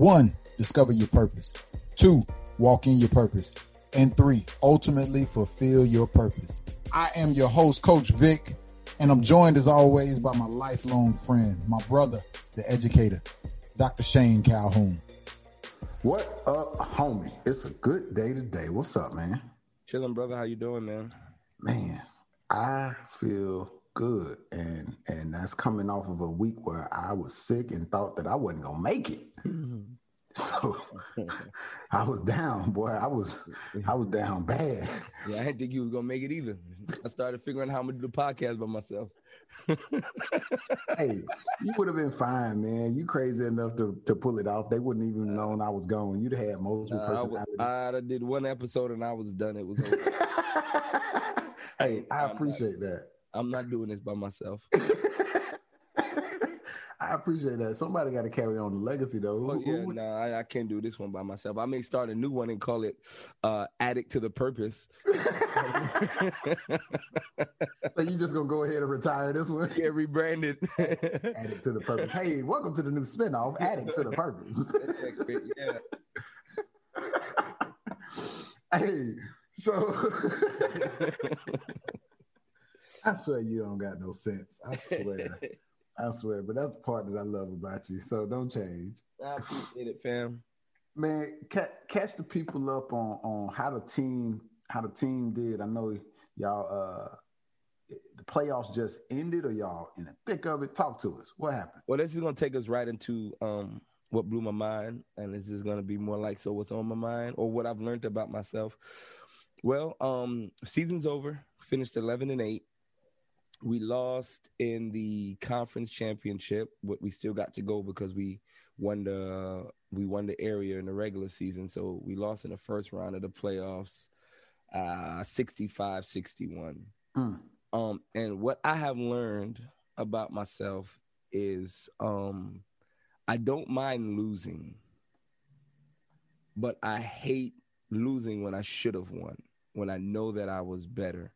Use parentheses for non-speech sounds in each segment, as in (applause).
One, discover your purpose. Two, walk in your purpose. And three, ultimately fulfill your purpose. I am your host, Coach Vic, and I'm joined as always by my lifelong friend, my brother, the educator, Dr. Shane Calhoun. What up, homie? It's a good day today. What's up, man? Chilling, brother. How you doing, man? Man, I feel good, and and that's coming off of a week where I was sick and thought that I wasn't gonna make it. (laughs) So (laughs) I was down, boy. I was I was down bad. (laughs) Yeah, I didn't think you was gonna make it either. I started figuring out how I'm gonna do the podcast by myself. hey, you would have been fine, man. You crazy enough to, to pull it off. They wouldn't even known I was going. You'd have had multiple Uh, I, personalities. w- I did one episode and I was done. It was. Over. hey, I appreciate that. I'm not doing this by myself. (laughs) I appreciate that. Somebody got to carry on the legacy, though. Who- Well, yeah, no, I, I can't do this one by myself. I may start a new one and call it uh, "Addict to the Purpose." (laughs) so you just gonna go ahead and retire this one? Get rebranded. (laughs) Addict to the purpose. Hey, welcome to the new spinoff, Addict to the Purpose. yeah. hey, so I swear you don't got no sense. I swear. I swear, but that's the part that I love about you. So don't change. I appreciate it, fam. Man, ca- catch the people up on on how the team how the team did. I know y'all uh the playoffs just ended or y'all in the thick of it. Talk to us. What happened? Well, this is gonna take us right into um what blew my mind, and this is gonna be more like so what's on my mind or what I've learned about myself. Well, um, season's over. Finished eleven and eight. We lost in the conference championship, but we still got to go because we won the we won the area in the regular season. So we lost in the first round of the playoffs, uh 65-61. Mm. Um, and what I have learned about myself is um, I don't mind losing, but I hate losing when I should have won, when I know that I was better.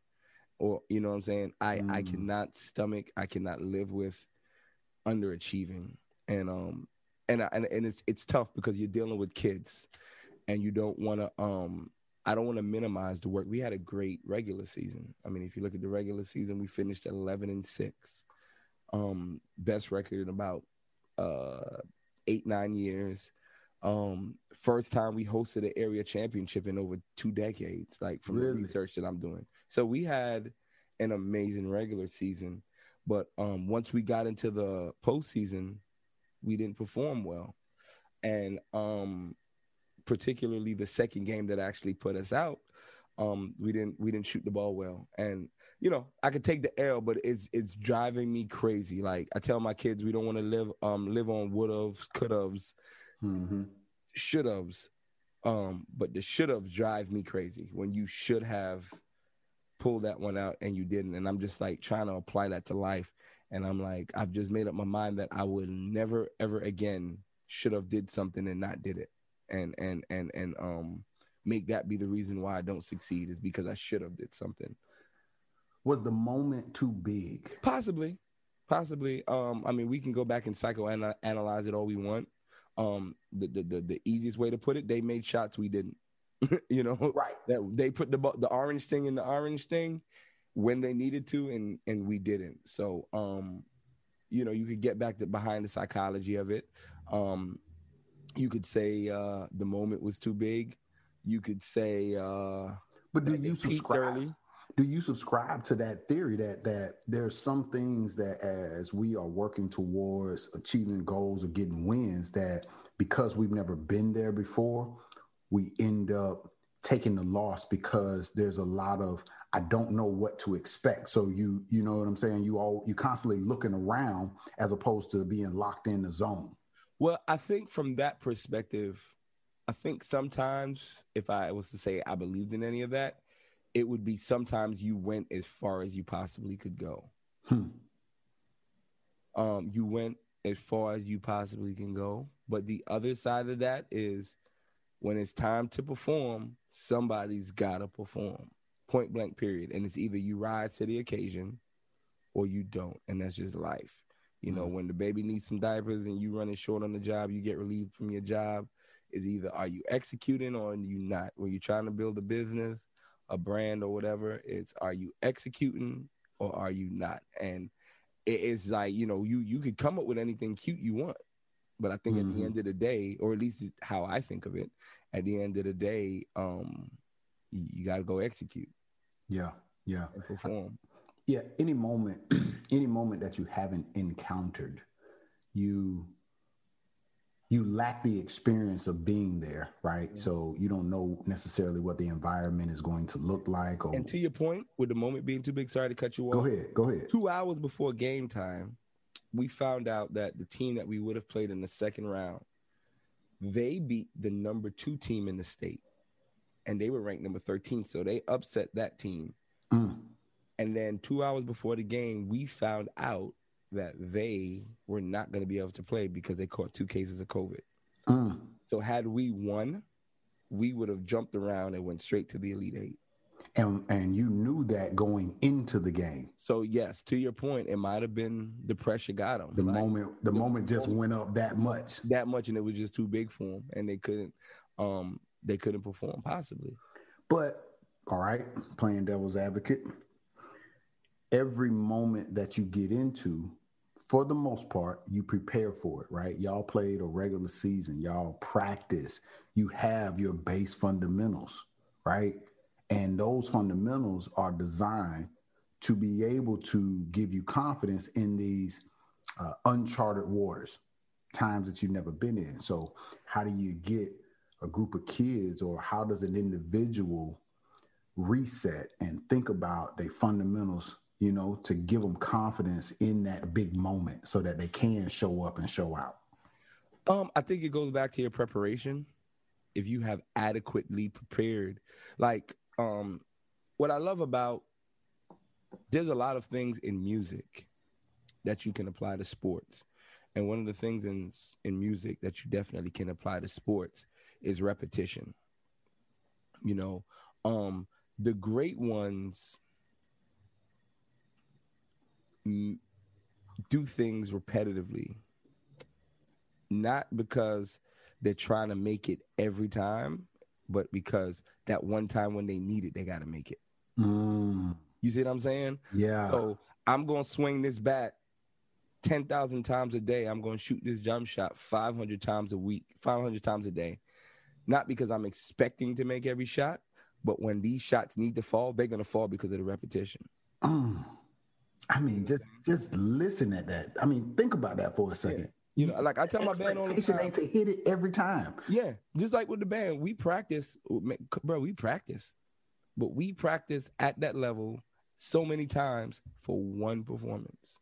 Or, you know what I'm saying? I, I Mm. cannot stomach, I cannot live with underachieving. And um and I, and, and it's it's tough because you're dealing with kids and you don't want to um I don't want to minimize the work. We had a great regular season. I mean, if you look at the regular season, we finished at 11 and 6. Um best record in about uh 8 9 years. Um first time we hosted an area championship in over 2 decades like from Really? the research that I'm doing. So we had an amazing regular season, but um once we got into the postseason, we didn't perform well. And um particularly the second game that actually put us out, um, we didn't we didn't shoot the ball well. And you know, I could take the L, but it's it's driving me crazy. Like I tell my kids, we don't want to live um live on would haves, could haves, hmm should haves. Um, but the should haves drive me crazy when you should have pulled that one out and you didn't. And I'm just like trying to apply that to life. And I'm like, I've just made up my mind that I would never ever again should have did something and not did it. And and and and um make that be the reason why I don't succeed is because I should have did something. Was the moment too big? Possibly, possibly. Um, I mean, we can go back and psychoanalyze it all we want. Um, the, the the the easiest way to put it, they made shots we didn't. (laughs) you know, Right. that they put the the orange thing in the orange thing when they needed to, and and we didn't. So, um, you know, you could get back to behind the psychology of it. Um, you could say uh, the moment was too big. You could say uh, But do you subscribe? Do you subscribe to that theory that that there's some things that as we are working towards achieving goals or getting wins that because we've never been there before, we end up taking the loss because there's a lot of I don't know what to expect. So you you know what I'm saying? You all you constantly looking around as opposed to being locked in the zone. Well, I think from that perspective, I think sometimes if I was to say I believed in any of that, it would be sometimes you went as far as you possibly could go. Hmm. Um, you went as far as you possibly can go. But the other side of that is when it's time to perform, somebody's gotta perform. Point blank period. And it's either you rise to the occasion or you don't. And that's just life. You know, when the baby needs some diapers and you running short on the job, you get relieved from your job. Is either are you executing or are you not? When you're trying to build a business, a brand or whatever, it's are you executing or are you not? And it is like, you know, you you could come up with anything cute you want. But I think at the Mhm. end of the day, or at least how I think of it, at the end of the day, um, you, you gotta go execute Yeah, yeah. perform. Yeah, any moment, (clears throat) any moment that you haven't encountered, you you lack the experience of being there, right? Yeah. So you don't know necessarily what the environment is going to look like. Or And to your point, with the moment being too big, sorry to cut you off. go ahead, go ahead. Two hours before game time, we found out that the team that we would have played in the second round, they beat the number two team in the state, and they were ranked number 13. So they upset that team. Mm, And then two hours before the game, we found out that they were not going to be able to play because they caught two cases of COVID. mm. So had we won, we would have jumped around and went straight to the Elite Eight. And and you knew that going into the game. So yes, to your point, it might have been the pressure got them. The moment the moment just went up that much. that much, and it was just too big for them, and they couldn't, um, they couldn't perform possibly. But all right, playing devil's advocate, every moment that you get into, for the most part, you prepare for it, right? Y'all played a regular season, y'all practice, you have your base fundamentals, right? And those fundamentals are designed to be able to give you confidence in these uh, uncharted waters, times that you've never been in. So, how do you get a group of kids, or how does an individual reset and think about their fundamentals, you know, to give them confidence in that big moment so that they can show up and show out? Um, I think it goes back to your preparation. If you have adequately prepared, like um, what I love about there's a lot of things in music that you can apply to sports, and one of the things in in music that you definitely can apply to sports is repetition. You know, um, the great ones do things repetitively, not because they're trying to make it every time, but because that one time when they need it, they got to make it. Mm, You see what I'm saying? yeah. So I'm going to swing this bat 10,000 times a day. I'm going to shoot this jump shot 500 times a week, 500 times a day. Not because I'm expecting to make every shot, but when these shots need to fall, they're going to fall because of the repetition. Mm. I mean, just mm-hmm. just listen at that. I mean, think about that for a second. You know, like I tell my band all the time. ain't to hit it every time. Yeah, just like with the band, we practice, bro. We practice, but we practice at that level so many times for one performance.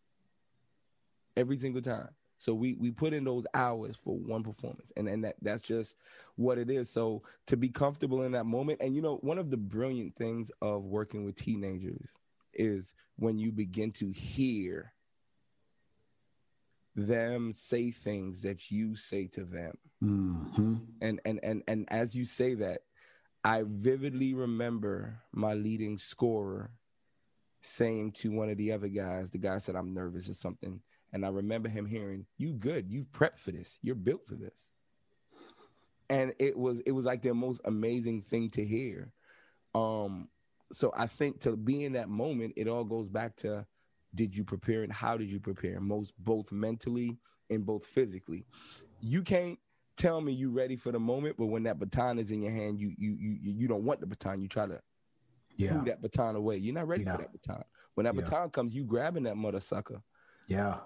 Every single time. So we we put in those hours for one performance, and and that that's just what it is. So to be comfortable in that moment, and you know, one of the brilliant things of working with teenagers is when you begin to hear them say things that you say to them. Hmm and and and and as you say that i vividly remember my leading scorer saying to one of the other guys the guy said i'm nervous or something. And i remember him hearing you good. You've prepped for this. You're built for this. And it was it was like the most amazing thing to hear. Um so i think to be in that moment it all goes back to did you prepare and how did you prepare most both mentally and both physically you can't tell me you're ready for the moment but when that baton is in your hand you you you you don't want the baton you try to Yeah. that baton away you're not ready Yeah. for that baton when that Yeah. baton comes you grabbing that mother sucker Yeah.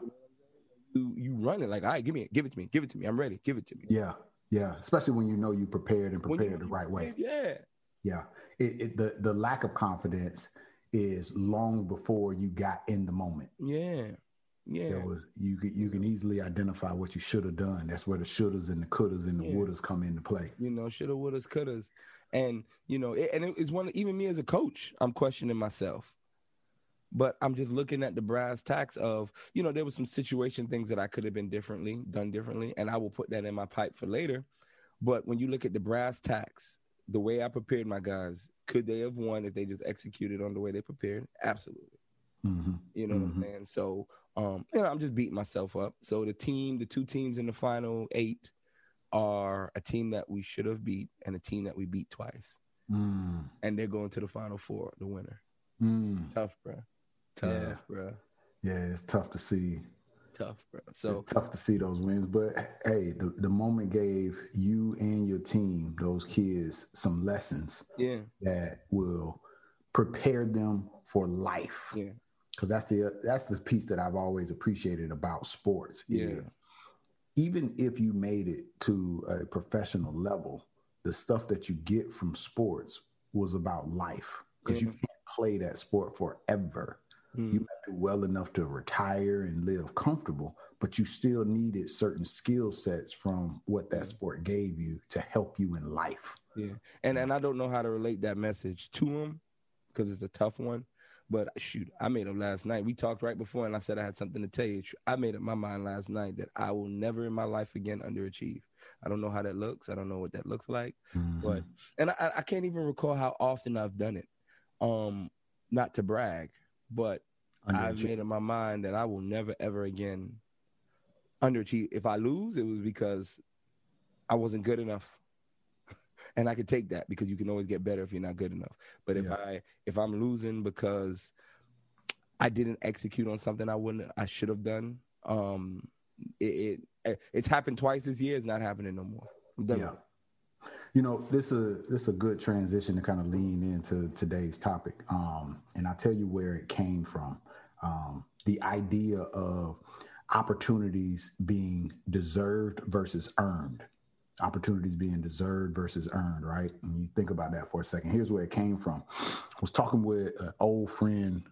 you you running like all right give me it give it to me give it to me i'm ready give it to me Yeah. Yeah. Especially when you know you prepared and When you- prepared the right way. yeah Yeah. It, it, the, the lack of confidence is long before you got in the moment. yeah Yeah. There was you can you can easily identify what you should have done. That's where the shouldas and the couldas and the Yeah. wouldas come into play. you know, shoulda, wouldas, couldas, and you know, it, and it, it's one. Even me as a coach, I'm questioning myself, but I'm just looking at the brass tacks of, you know, there was some situation things that I could have been differently done differently, and I will put that in my pipe for later. But when you look at the brass tacks, the way I prepared my guys, could they have won if they just executed on the way they prepared? Absolutely. hmm You know what I'm saying? So, um, you know, I'm just beating myself up. So the team, the two teams in the final eight are a team that we should have beat and a team that we beat twice. Mm. And they're going to the final four, the winner. Mm. Tough, bro. Tough, Yeah. bro. Yeah, it's tough to see. Tough, bro. So it's tough to see those wins, but hey, the, the moment gave you and your team, those kids, some lessons yeah, that will prepare them for life. yeah, Because that's the that's the piece that I've always appreciated about sports. Yeah. is even if you made it to a professional level, the stuff that you get from sports was about life. Because you can't play that sport forever. Mm. You to do well enough to retire and live comfortable, but you still needed certain skill sets from what that sport gave you to help you in life. yeah. And and I don't know how to relate that message to him because it's a tough one. But shoot, I made him last night. We talked right before, and I said I had something to tell you. I made up my mind last night that I will never in my life again underachieve. I don't know how that looks. I don't know what that looks like. but and I, I can't even recall how often I've done it. Um, not to brag, but I've made in my mind that I will never ever again underachieve. If I lose, it was because I wasn't good enough. (laughs) And I could take that because you can always get better if you're not good enough. But if Yeah. I if I'm losing because I didn't execute on something I wouldn't I should have done, um, it, it it's happened twice this year. It's not happening no more. I'm done Yeah. You know, this is this is a good transition to kind of lean into today's topic, um, and I'll tell you where it came from. Um, the idea of opportunities being deserved versus earned, opportunities being deserved versus earned. Right? And you think about that for a second. Here's where it came from. I was talking with an old friend,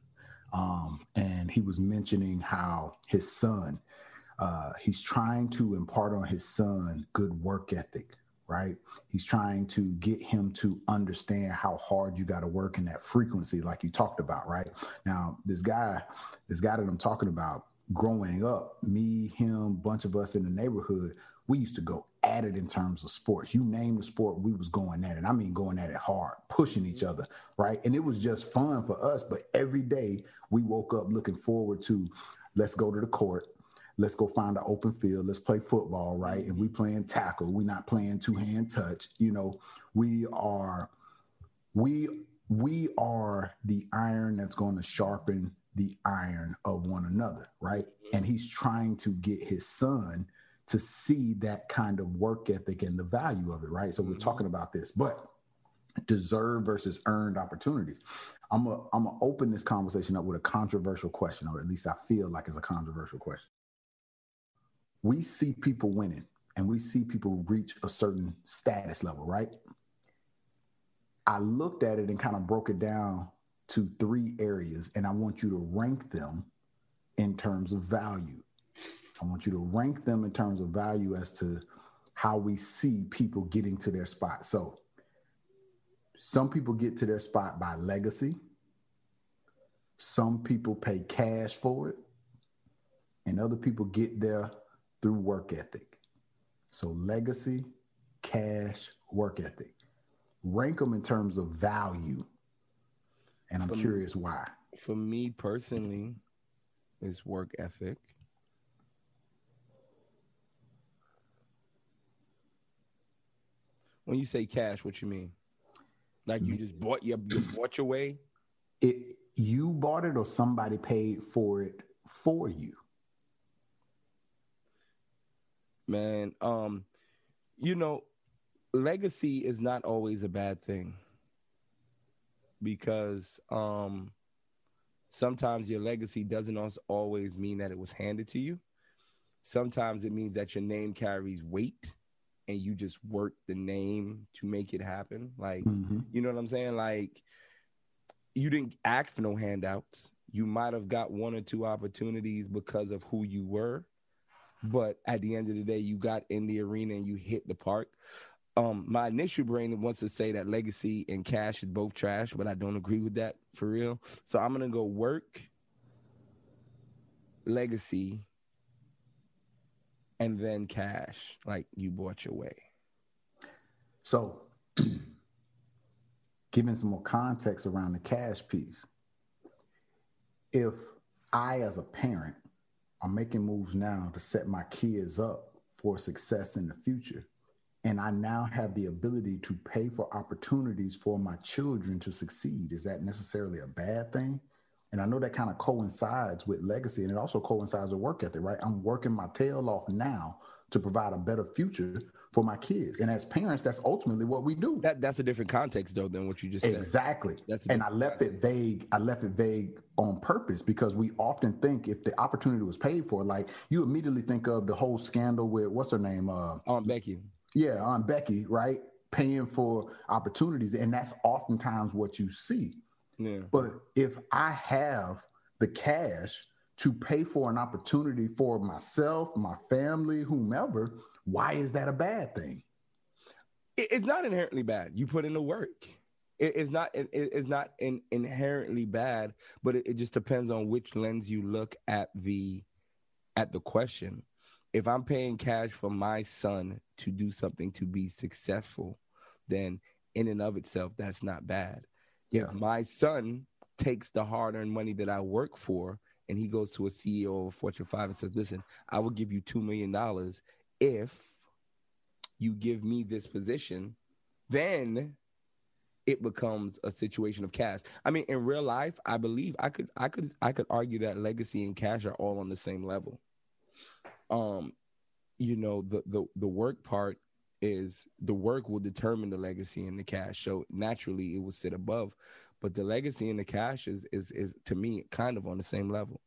um, and he was mentioning how his son, uh, he's trying to impart on his son good work ethic right? He's trying to get him to understand how hard you got to work in that frequency, like you talked about, right? Now, this guy, this guy that I'm talking about, growing up, me, him, bunch of us in the neighborhood, we used to go at it in terms of sports. You name the sport, we was going at it. I mean, going at it hard, pushing each other, right? And it was just fun for us. But every day we woke up looking forward to, let's go to the court let's go find an open field let's play football right? And we playing tackle we're not playing two hand touch you know? We are we we are the iron that's going to sharpen the iron of one another right? And he's trying to get his son to see that kind of work ethic and the value of it right? So we're Mhm. talking about this but deserved versus earned opportunities. I'm a i'm gonna open this conversation up with a controversial question or at least i feel like it's a controversial question we see people winning and we see people reach a certain status level, right? I looked at it and kind of broke it down to three areas, and I want you to rank them in terms of value. I want you to rank them in terms of value as to how we see people getting to their spot. So, some people get to their spot by legacy, some people pay cash for it, and other people get there through work ethic. So legacy, cash, work ethic. Rank them in terms of value. And I'm For me- curious why. for me personally is work ethic when you say cash what you mean like you just bought your you bought your way It you bought it or somebody paid for it for you. Man. Um you know legacy is not always a bad thing because um sometimes your legacy doesn't always mean that it was handed to you. Sometimes it means that your name carries weight and you just work the name to make it happen. Like Mhm. you know what i'm saying? Like you didn't act for no handouts. You might have got one or two opportunities because of who you were, but at the end of the day, you got in the arena and you hit the park. Um, my initial brain wants to say that legacy and cash is both trash, but I don't agree with that for real. So I'm gonna go work, legacy, and then cash. Like you bought your way. So, (clears throat) giving some more context around the cash piece, if I, as a parent, are making moves now to set my kids up for success in the future, and I now have the ability to pay for opportunities for my children to succeed, is that necessarily a bad thing? And I know that kind of coincides with legacy and it also coincides with work ethic, right? I'm working my tail off now to provide a better future for my kids. And as parents, that's ultimately what we do. That that's a different context though than what you just said. Exactly. And I left context. it vague. I left it vague on purpose because we often think if the opportunity was paid for, like you immediately think of the whole scandal with what's her name? Uh Aunt Becky. Yeah, Aunt Becky, right? Paying for opportunities. And that's oftentimes what you see. Yeah. But if I have the cash to pay for an opportunity for myself, my family, whomever, why is that a bad thing? It's not inherently bad. You put in the work. It's not. It's not inherently bad, but it just depends on which lens you look at the at the question. If I'm paying cash for my son to do something to be successful, then in and of itself, that's not bad. Yeah. If my son takes the hard-earned money that I work for and he goes to a CEO of Fortune 5 and says, Listen, I will give you $2 million if you give me this position, then it becomes a situation of cash. I mean, in real life, I believe I could I could I could argue that legacy and cash are all on the same level. Um, you know, the the the work part is the work will determine the legacy and the cash. So naturally it will sit above. But the legacy and the cash is is is to me kind of on the same level.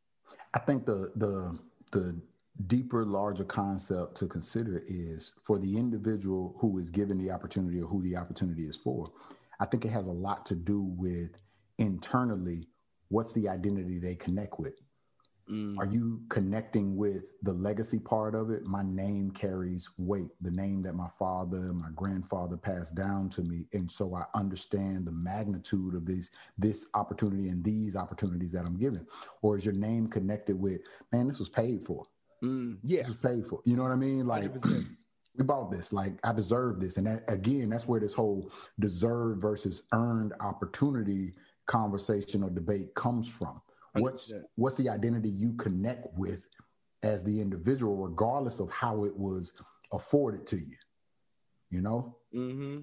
I think the the the deeper, larger concept to consider is for the individual who is given the opportunity or who the opportunity is for. I think it has a lot to do with internally what's the identity they connect with. Mm. Are you connecting with the legacy part of it? My name carries weight, the name that my father and my grandfather passed down to me. And so I understand the magnitude of this, this opportunity and these opportunities that I'm given. Or is your name connected with, man, this was paid for? Mm, yeah. This was paid for. You know what I mean? Like, (clears throat) we bought this. Like, I deserve this. And that, again, that's where this whole deserved versus earned opportunity conversation or debate comes from. What's what's the identity you connect with as the individual, regardless of how it was afforded to you? You know. Mm-hmm.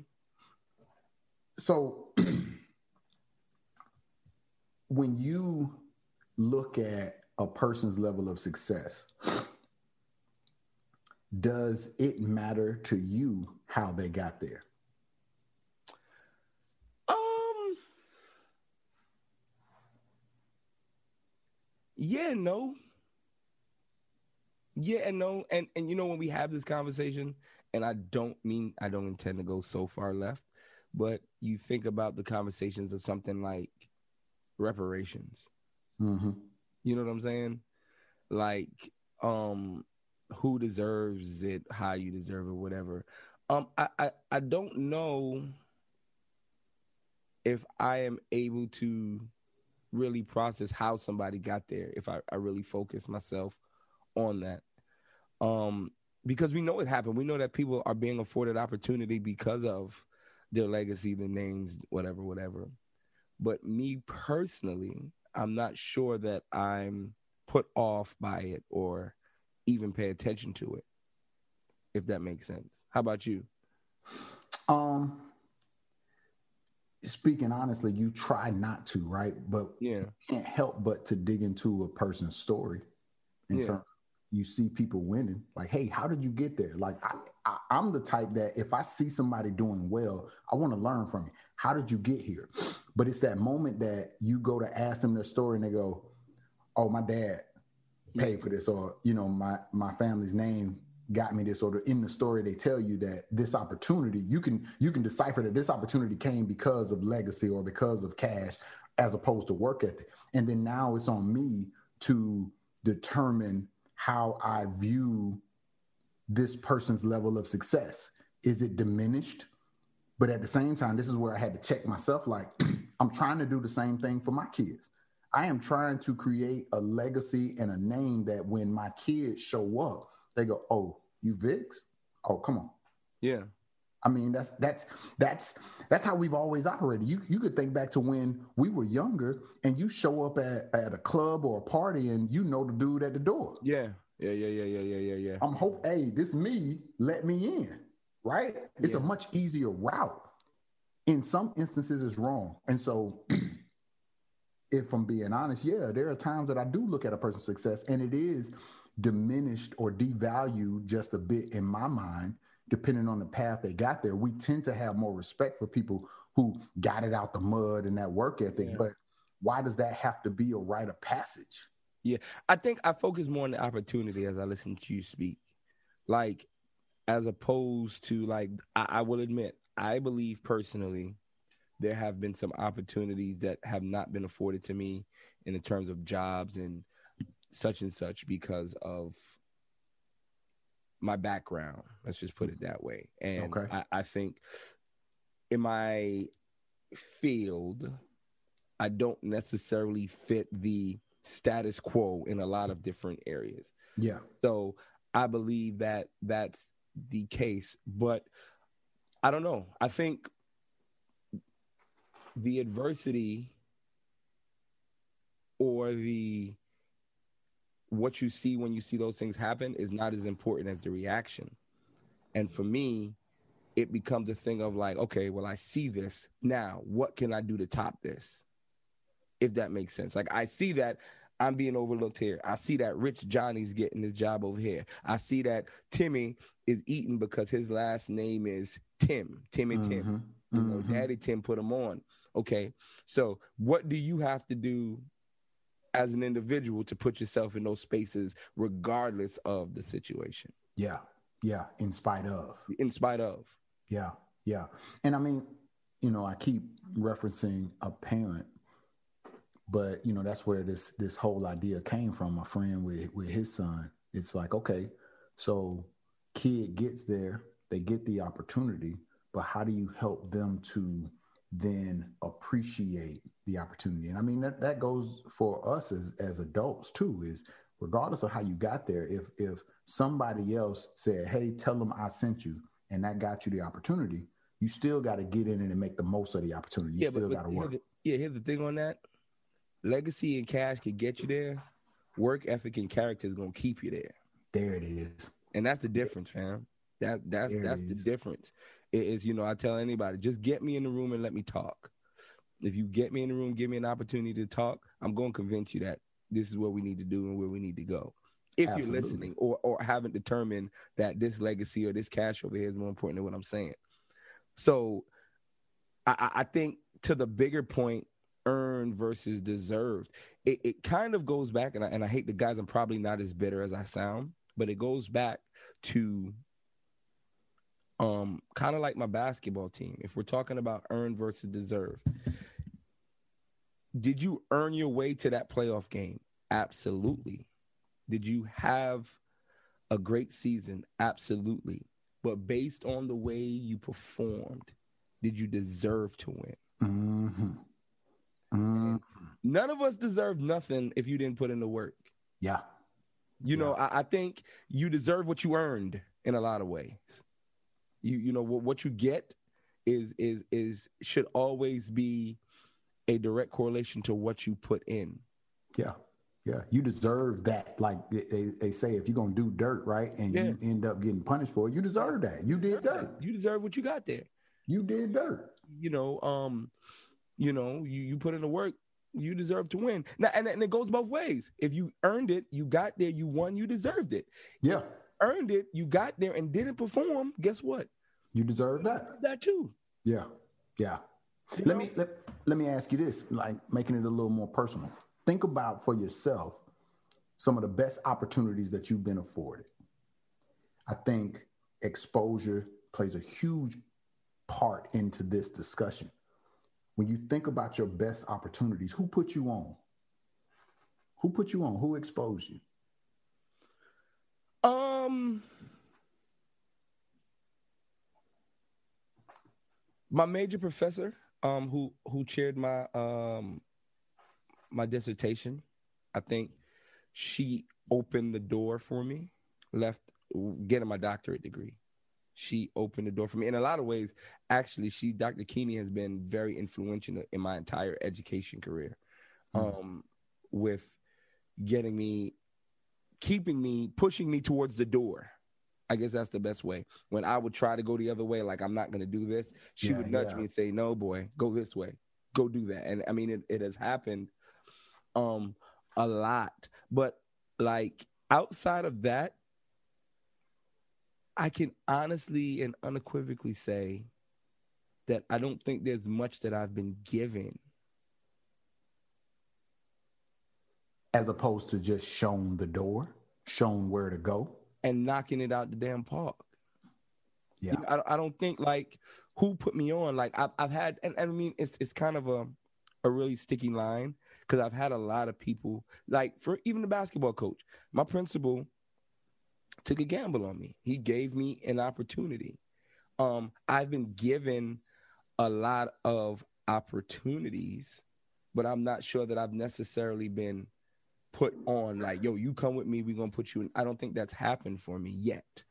So (clears throat) when you look at a person's level of success, does it matter to you how they got there? Um, Yeah, no. Yeah, and no, and and you know when we have this conversation, and I don't mean I don't intend to go so far left, but you think about the conversations of something like reparations. Mm-hmm. You know what I'm saying? Like, um, who deserves it, how you deserve it, whatever. Um, I, I, I don't know if I am able to really process how somebody got there if I, I really focus myself on that. Um, because we know it happened. We know that people are being afforded opportunity because of their legacy, their names, whatever, whatever. But me personally, I'm not sure that I'm put off by it or even pay attention to it, if that makes sense. How about you? Um, speaking honestly, you try not to, right? But yeah, can't help but to dig into a person's story. In yeah. terms, you see people winning. Like, hey, how did you get there? Like, I, I, I'm the type that if I see somebody doing well, I want to learn from you. How did you get here? But it's that moment that you go to ask them their story, and they go, "Oh, my dad paid for this," or you know, my my family's name got me this or in the story they tell you that this opportunity you can you can decipher that this opportunity came because of legacy or because of cash as opposed to work ethic. And then now it's on me to determine how i view this person's level of success. Is it diminished but at the same time this is where i had to check myself like (clears throat) i'm trying to do the same thing for my kids i am trying to create a legacy and a name that when my kids show up they go, "Oh, you Vic's? Oh, come on." Yeah. I mean, that's that's that's that's how we've always operated. You you could think back to when we were younger, and you show up at, at a club or a party, and you know the dude at the door. Yeah, yeah, yeah, yeah, yeah, yeah, yeah, yeah. I'm hope, hey, this me, let me in, right? It's yeah. a much easier route. In some instances, it's wrong, and so. (clears throat) if I'm being honest, yeah, there are times that I do look at a person's success, and it is diminished or devalued just a bit in my mind, depending on the path they got there. We tend to have more respect for people who got it out the mud and that work ethic. Yeah. But why does that have to be a rite of passage? Yeah, I think I focus more on the opportunity as I listen to you speak. Like, as opposed to like, I, I will admit, I believe personally there have been some opportunities that have not been afforded to me in the terms of jobs and such and such because of my background. Let's just put it that way. And okay. I, I think in my field, I don't necessarily fit the status quo in a lot of different areas. Yeah. So I believe that that's the case, but I don't know. I think the adversity or the what you see when you see those things happen is not as important as the reaction. And for me, it becomes a thing of like, okay, well, I see this now. What can I do to top this? If that makes sense. Like, I see that I'm being overlooked here. I see that Rich Johnny's getting his job over here. I see that Timmy is eating because his last name is Tim, Timmy mm-hmm. Tim. You know, mm-hmm. Daddy Tim put him on. Okay. So, what do you have to do as an individual to put yourself in those spaces regardless of the situation. Yeah. Yeah. In spite of. In spite of. Yeah. Yeah. And I mean, you know, I keep referencing a parent, but you know, that's where this this whole idea came from. A friend with with his son. It's like, okay, so kid gets there, they get the opportunity, but how do you help them to then appreciate the opportunity. And I mean that that goes for us as as adults too. Is regardless of how you got there, if if somebody else said, "Hey, tell them I sent you," and that got you the opportunity, you still got to get in and make the most of the opportunity. You yeah, still got to work. The, yeah, here's the thing on that: legacy and cash can get you there. Work ethic and character is gonna keep you there. There it is. And that's the difference, fam. That that's there that's the difference. It is, you know, I tell anybody, just get me in the room and let me talk. If you get me in the room, give me an opportunity to talk, I'm going to convince you that this is what we need to do and where we need to go. If Absolutely. you're listening or, or haven't determined that this legacy or this cash over here is more important than what I'm saying. So I, I think to the bigger point, earned versus deserved, it, it kind of goes back, and I, and I hate the guys, I'm probably not as bitter as I sound, but it goes back to um kind of like my basketball team. If we're talking about earned versus deserved, did you earn your way to that playoff game? Absolutely. Did you have a great season? Absolutely. But based on the way you performed did you deserve to win? Mm-hmm. Mm-hmm. none of us deserve nothing if you didn't put in the work yeah you yeah. know I, I think you deserve what you earned in a lot of ways you you know what what you get is is is should always be a direct correlation to what you put in. Yeah. Yeah, you deserve that. Like they, they say, if you're gonna do dirt, right, and yeah. you end up getting punished for it, you deserve that. You did dirt. You deserve what you got there. You did dirt. You know, um, you know, you, you put in the work, you deserve to win. Now, and, and it goes both ways. If you earned it, you got there, you won, you deserved it. Yeah. earned it, you got there and didn't perform, guess what? You deserve that. That too. Yeah. Yeah. You let know? me let, let me ask you this, like making it a little more personal. Think about for yourself some of the best opportunities that you've been afforded. I think exposure plays a huge part into this discussion. When you think about your best opportunities, who put you on? Who put you on? Who exposed you? Um, my major professor, um, who who chaired my um my dissertation, I think she opened the door for me. Left getting my doctorate degree. She opened the door for me in a lot of ways. Actually, she Dr. Keeney has been very influential in my entire education career, mm-hmm. um, with getting me, keeping me, pushing me towards the door. I guess that's the best way. When I would try to go the other way, like I'm not going to do this, she yeah, would nudge yeah. me and say, "No, boy, go this way, go do that." And I mean, it, it has happened, um, a lot. But like outside of that, I can honestly and unequivocally say that I don't think there's much that I've been given. As opposed to just shown the door, shown where to go, and knocking it out the damn park. Yeah, you know, I, I don't think like who put me on. Like I've I've had, and, and I mean it's it's kind of a a really sticky line because I've had a lot of people like for even the basketball coach, my principal took a gamble on me. He gave me an opportunity. Um, I've been given a lot of opportunities, but I'm not sure that I've necessarily been put on like, yo, you come with me, we're gonna put you in. I don't think that's happened for me yet.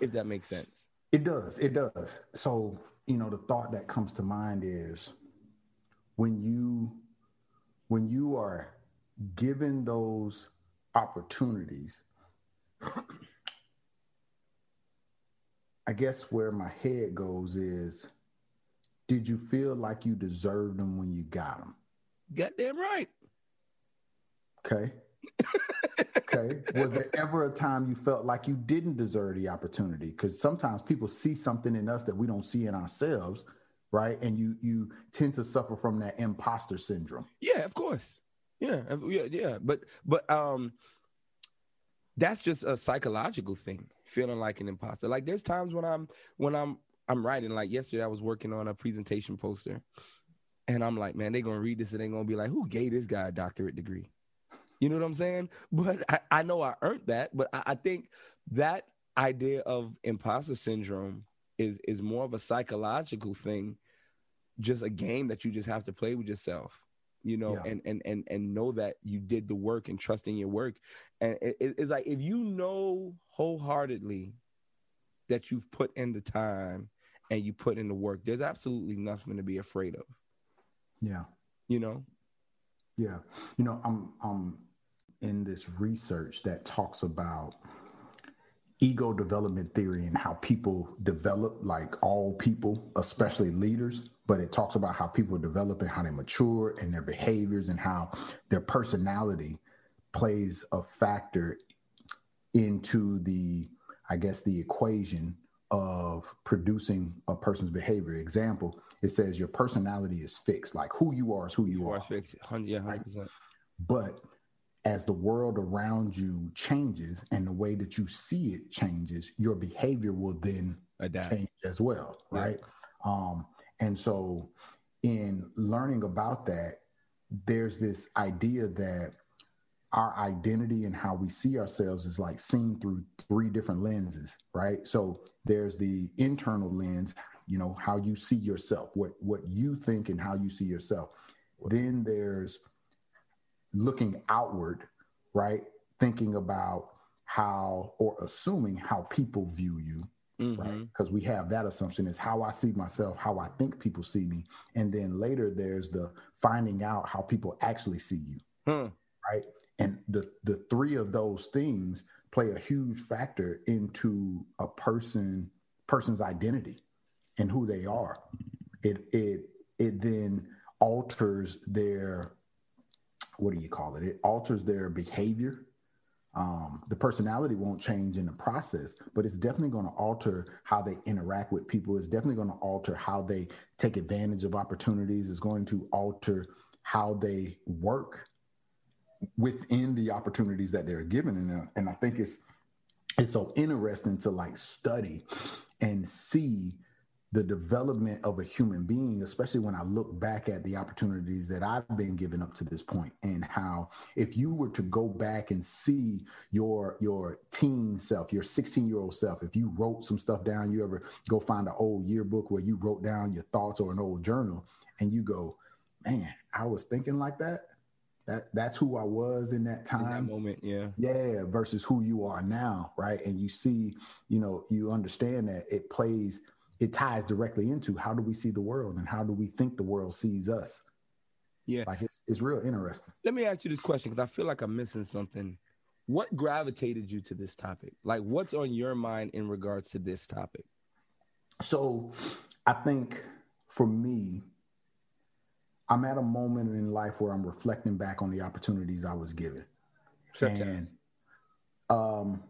If that makes sense. It does. It does. So, you know, the thought that comes to mind is when you when you are given those opportunities I guess where my head goes is did you feel like you deserved them when you got them? Goddamn right. Okay. okay. Was there ever a time you felt like you didn't deserve the opportunity? Because sometimes people see something in us that we don't see in ourselves, right? And you you tend to suffer from that imposter syndrome. Yeah, of course. Yeah, yeah, yeah. But but um that's just a psychological thing feeling like an imposter. Like there's times when i'm when i'm i'm writing like yesterday i was working on a presentation poster and i'm like man they're gonna read this and they're gonna be like who gave this guy a doctorate degree? You know what i'm saying? But i, I know i earned that but I, I think that idea of imposter syndrome is is more of a psychological thing just a game that you just have to play with yourself you know, yeah. and, and and and know that you did the work and trust in your work. And it, it's like if you know wholeheartedly that you've put in the time and you put in the work, there's absolutely nothing to be afraid of. Yeah. You know? Yeah. You know, I'm I'm in this research that talks about ego development theory and how people develop, like all people, especially leaders. But it talks about how people develop and how they mature and their behaviors and how their personality plays a factor into the, I guess, the equation of producing a person's behavior. Example, it says your personality is fixed, like who you are is who you, you are. Fixed, yeah, 100%. Right? But as the world around you changes and the way that you see it changes, your behavior will then Adapt. change as well, right? Yeah. Um, and so, in learning about that, there's this idea that our identity and how we see ourselves is like seen through three different lenses, right? So there's the internal lens, you know, how you see yourself, what what you think and how you see yourself. Then there's looking outward, right? Thinking about how or assuming how people view you, mm-hmm. right? Because we have that assumption is how I see myself, how I think people see me. And then later there's the finding out how people actually see you, hmm. right? And the, the three of those things play a huge factor into a person person's identity and who they are. It it it then alters their what do you call it? It alters their behavior. Um, the personality won't change in the process, but it's definitely going to alter how they interact with people. It's definitely going to alter how they take advantage of opportunities. It's going to alter how they work within the opportunities that they're given. And, uh, and I think it's it's so interesting to like study and see the development of a human being, especially when I look back at the opportunities that I've been given up to this point, and how if you were to go back and see your your teen self, your 16 year old self, if you wrote some stuff down, you ever go find an old yearbook where you wrote down your thoughts or an old journal, and you go, man, I was thinking like that. That that's who I was in that time. In that moment, yeah. Yeah, versus who you are now, right? And you see, you know, you understand that it plays it ties directly into how do we see the world and how do we think the world sees us. Yeah. Like it's, it's real interesting. Let me ask you this question because I feel like I'm missing something. What gravitated you to this topic? Like, what's on your mind in regards to this topic? So, I think for me, I'm at a moment in life where I'm reflecting back on the opportunities I was given. Such and um,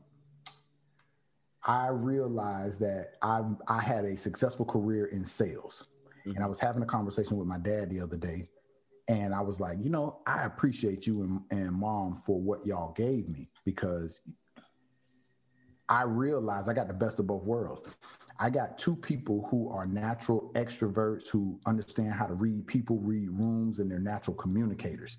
I realized that I I had a successful career in sales, mm-hmm. and I was having a conversation with my dad the other day, and I was like, you know, I appreciate you and, and mom for what y'all gave me because I realized I got the best of both worlds. I got two people who are natural extroverts who understand how to read people, read rooms, and they're natural communicators.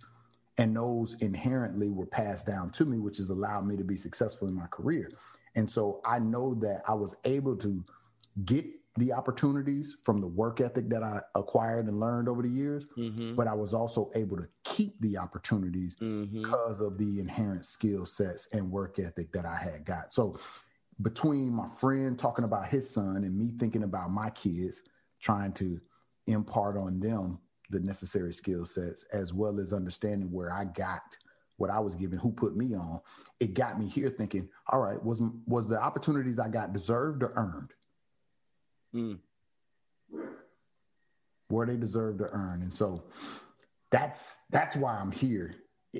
And those inherently were passed down to me, which has allowed me to be successful in my career. And so I know that I was able to get the opportunities from the work ethic that I acquired and learned over the years, mm-hmm. but I was also able to keep the opportunities mm-hmm. because of the inherent skill sets and work ethic that I had got. So between my friend talking about his son and me thinking about my kids, trying to impart on them the necessary skill sets, as well as understanding where I got what I was given, who put me on, it got me here thinking, all right, was was the opportunities I got deserved or earned? Mm. Were they deserved or earned? And so that's that's why I'm here.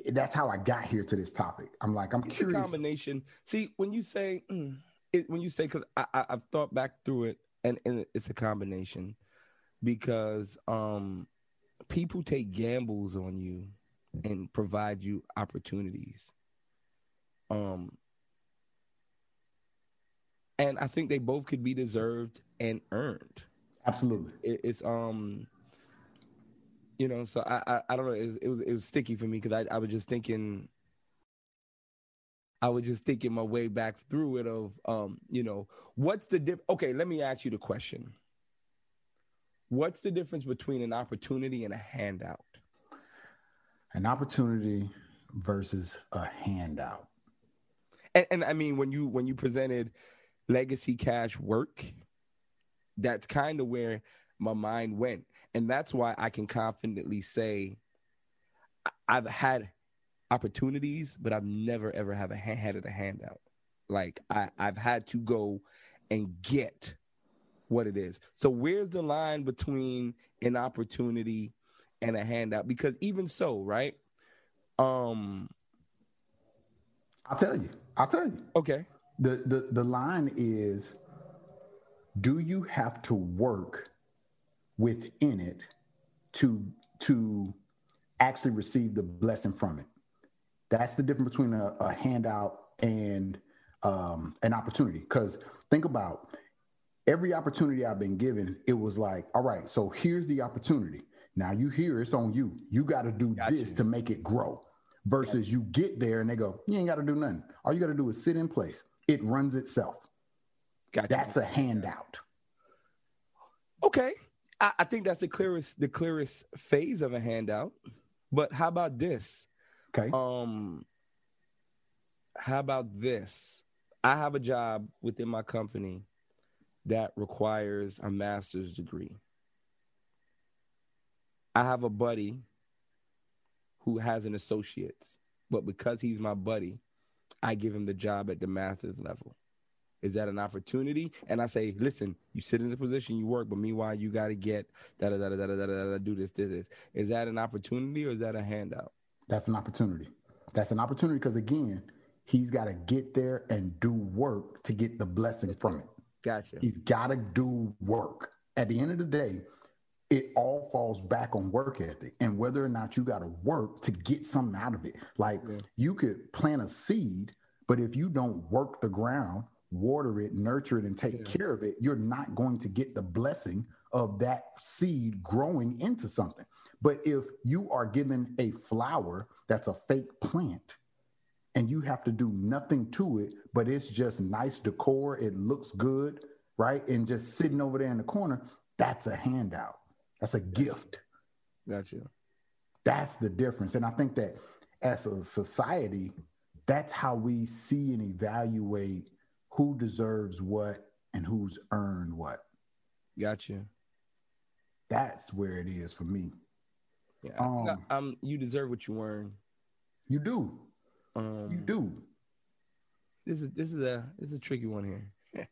That's how I got here to this topic. I'm like, I'm it's curious. combination. See, when you say mm, (clears throat) it, when you say, because I, I I've thought back through it, and, and it's a combination because um people take gambles on you and provide you opportunities. Um, and I think they both could be deserved and earned. Absolutely, it, it's um, you know, so I I, I don't know. It was, it was, it was sticky for me because I I was just thinking. I was just thinking my way back through it of um, you know, what's the diff okay, let me ask you the question. What's the difference between an opportunity and a handout? An opportunity versus a handout. And, and, I mean, when you when you presented legacy cash work, that's kind of where my mind went, and that's why I can confidently say I've had opportunities, but I've never ever have a hand, had a handout. Like I, I've had to go and get what it is. So where's the line between an opportunity and a handout because even so, right? Um I'll tell you. I'll tell you. Okay. The the the line is do you have to work within it to to actually receive the blessing from it? That's the difference between a, a handout and um, an opportunity. Because think about every opportunity I've been given, it was like, all right, so here's the opportunity. Now you hear it's on you. You got to do got this you. to make it grow. Versus you get there and they go, you ain't got to do nothing. All you got to do is sit in place. It runs itself. Gotcha. That's a handout. Okay, I, I think that's the clearest the clearest phase of a handout. But how about this? Okay. Um. How about this? I have a job within my company that requires a master's degree. I have a buddy who has an associate's, but because he's my buddy, I give him the job at the master's level. Is that an opportunity? And I say, listen, you sit in the position you work, but meanwhile you got to get da da da da da da da do this, this, this. Is that an opportunity or is that a handout? That's an opportunity. That's an opportunity because again, he's got to get there and do work to get the blessing from it. Gotcha. He's got to do work. At the end of the day, it all falls back on work ethic and whether or not you got to work to get something out of it. Like yeah. you could plant a seed, But if you don't work the ground, water it, nurture it, and take yeah. care of it, you're not going to get the blessing of that seed growing into something. But if you are given a flower that's a fake plant and you have to do nothing to it, but it's just nice decor, it looks good, right? And just sitting over there in the corner, that's a handout. That's a gift. Gotcha. That's the difference. And I think that as a society, that's how we see and evaluate who deserves what and who's earned what. Gotcha. That's where it is for me. Yeah, um, um, you deserve what you earn. You do. Um, you do. This is this is a this is a tricky one here.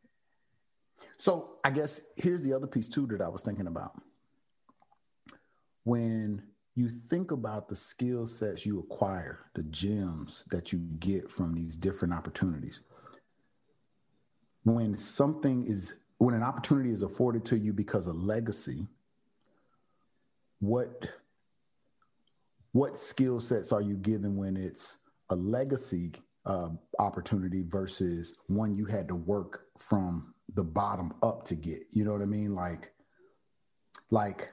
(laughs) so I guess here's the other piece too that I was thinking about. When you think about the skill sets you acquire, the gems that you get from these different opportunities. When something is when an opportunity is afforded to you because of legacy, what what skill sets are you given when it's a legacy uh, opportunity versus one you had to work from the bottom up to get you know what i mean like like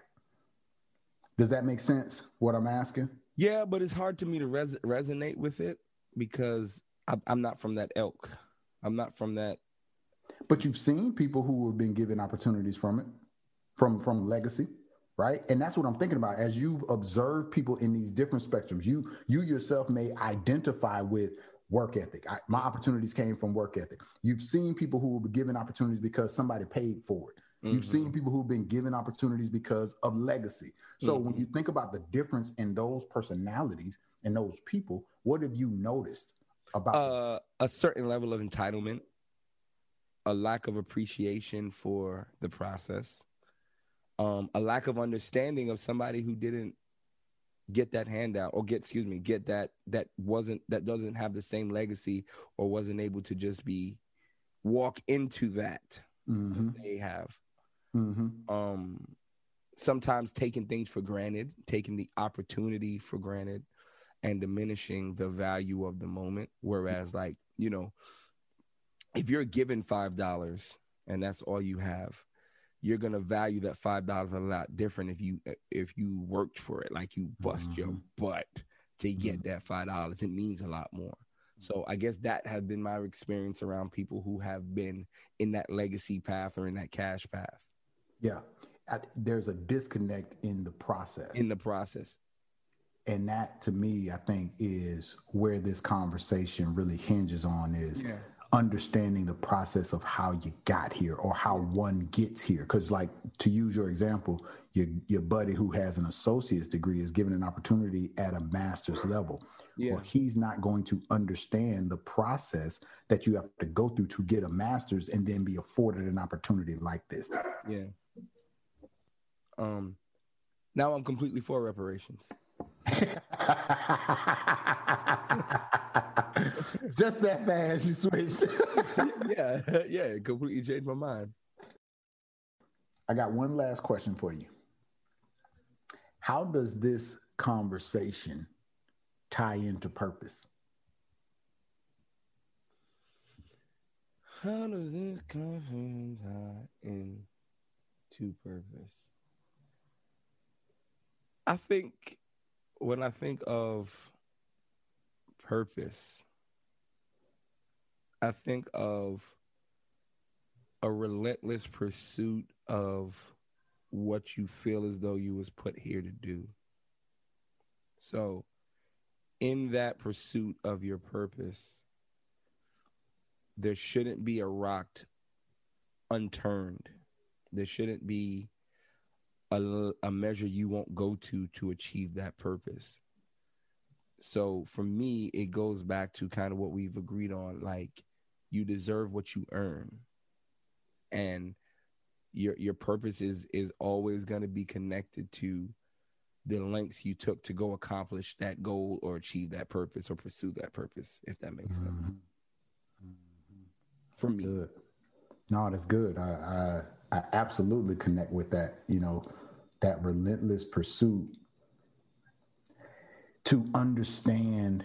does that make sense what i'm asking? Yeah but it's hard to me to res- resonate with it because I, i'm not from that elk i'm not from that. But you've seen people who have been given opportunities from it from from legacy right? And that's what i'm thinking about. As you've observed people in these different spectrums you you yourself may identify with work ethic. I, my opportunities came from work ethic. You've seen people who were given opportunities because somebody paid for it mm-hmm. you've seen people who've been given opportunities because of legacy so mm-hmm. when you think about the difference in those personalities and those people what have you noticed about uh, a certain level of entitlement a lack of appreciation for the process um, a lack of understanding of somebody who didn't get that handout or get excuse me get that that wasn't that doesn't have the same legacy or wasn't able to just be walk into that, mm-hmm. that they have mm-hmm. um sometimes taking things for granted taking the opportunity for granted and diminishing the value of the moment whereas like you know if you're given five dollars and that's all you have you're gonna value that five dollars a lot different if you if you worked for it, like you bust mm-hmm. your butt to get mm-hmm. that five dollars. It means a lot more. So I guess that has been my experience around people who have been in that legacy path or in that cash path. Yeah, there's a disconnect in the process. In the process. And that to me, I think, is where this conversation really hinges on is yeah understanding the process of how you got here or how one gets here. Because, like to use your example, your your buddy who has an associate's degree is given an opportunity at a master's level. Yeah. Well, he's not going to understand the process that you have to go through to get a master's and then be afforded an opportunity like this. Yeah. Um. Now I'm completely for reparations. (laughs) Just that fast, you switched. (laughs) yeah, yeah, it completely changed my mind. I got one last question for you. How does this conversation tie into purpose? How does this conversation tie into purpose? I think when I think of purpose, I think of a relentless pursuit of what you feel as though you was put here to do. So, in that pursuit of your purpose, there shouldn't be a rock unturned. There shouldn't be a, a measure you won't go to to achieve that purpose. So for me, it goes back to kind of what we've agreed on. Like you deserve what you earn, and your your purpose is is always going to be connected to the lengths you took to go accomplish that goal or achieve that purpose or pursue that purpose. If that makes mm-hmm. sense. Mm-hmm. For me, good. No, that's good. I, I I absolutely connect with that. You know, that relentless pursuit to understand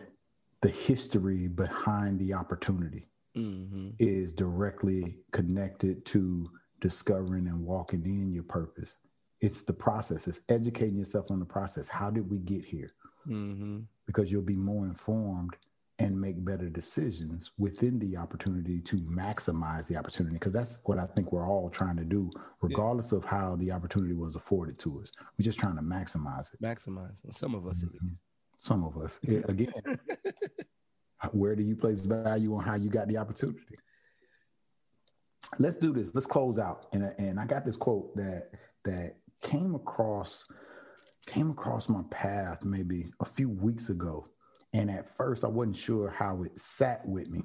the history behind the opportunity Mm-hmm. is directly connected to discovering and walking in your purpose. It's the process, it's educating yourself on the process. How did we get here? Mm-hmm. Because you'll be more informed and make better decisions within the opportunity to maximize the opportunity. Because that's what I think we're all trying to do, regardless of how the opportunity was afforded to us. We're just trying to maximize it. Maximize. Some of us at mm-hmm. least. Some of us. (laughs) It- again, where do you place value on how you got the opportunity? Let's do this. Let's close out. And, and I got this quote that that came across came across my path maybe a few weeks ago. And at first I wasn't sure how it sat with me.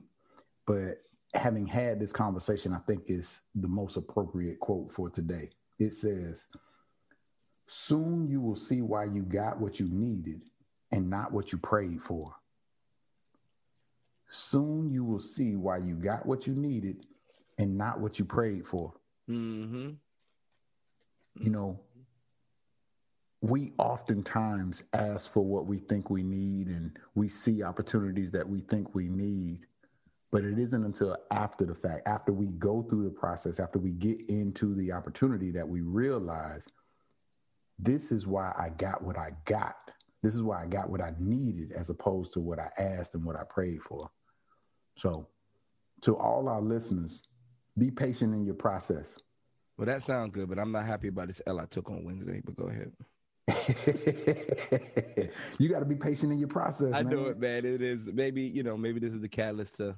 But having had this conversation, I think is the most appropriate quote for today. It says, Soon you will see why you got what you needed and not what you prayed for. Soon you will see why you got what you needed and not what you prayed for. Mm-hmm. You know, we oftentimes ask for what we think we need and we see opportunities that we think we need, but it isn't until after the fact, after we go through the process, after we get into the opportunity that we realize this is why I got what I got. This is why I got what I needed as opposed to what I asked and what I prayed for. So, to all our listeners, be patient in your process. Well, that sounds good, but I'm not happy about this L I took on Wednesday. But go ahead. (laughs) you got to be patient in your process. I man. know it, man. It is maybe you know maybe this is the catalyst to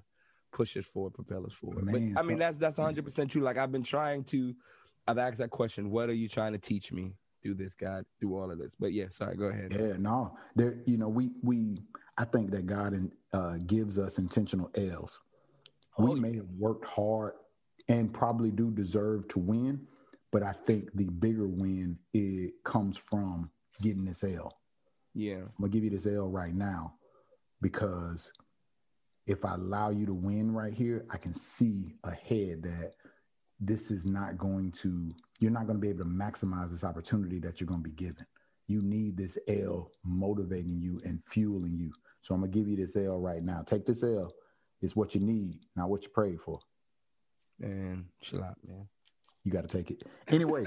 push us forward, propel us forward. Man, but I mean so- that's that's 100 percent true. Like I've been trying to, I've asked that question. What are you trying to teach me through this, God, through all of this? But yeah, sorry. Go ahead. Yeah, no, there. You know, we we. I think that God in, uh, gives us intentional L's. We Oh, may have worked hard and probably do deserve to win, but I think the bigger win it comes from getting this L. Yeah. I'm gonna give you this L right now because if I allow you to win right here, I can see ahead that this is not going to, you're not going to be able to maximize this opportunity that you're going to be given. You need this L motivating you and fueling you. So I'm going to give you this L right now. Take this L. It's what you need, not what you prayed for. And chill out, man. You got to take it. Anyway,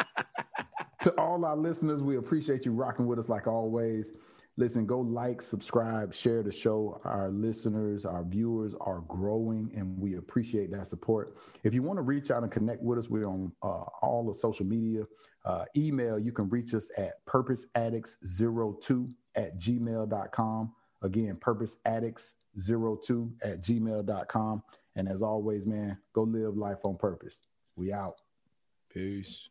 (laughs) to all our listeners, we appreciate you rocking with us like always. Listen, go like, subscribe, share the show. Our listeners, our viewers are growing, and we appreciate that support. If you want to reach out and connect with us, we're on uh, all the social media. Uh, email, you can reach us at purposeaddicts02 at gmail.com. Again, purposeaddicts02 at gmail.com. And as always, man, go live life on purpose. We out. Peace.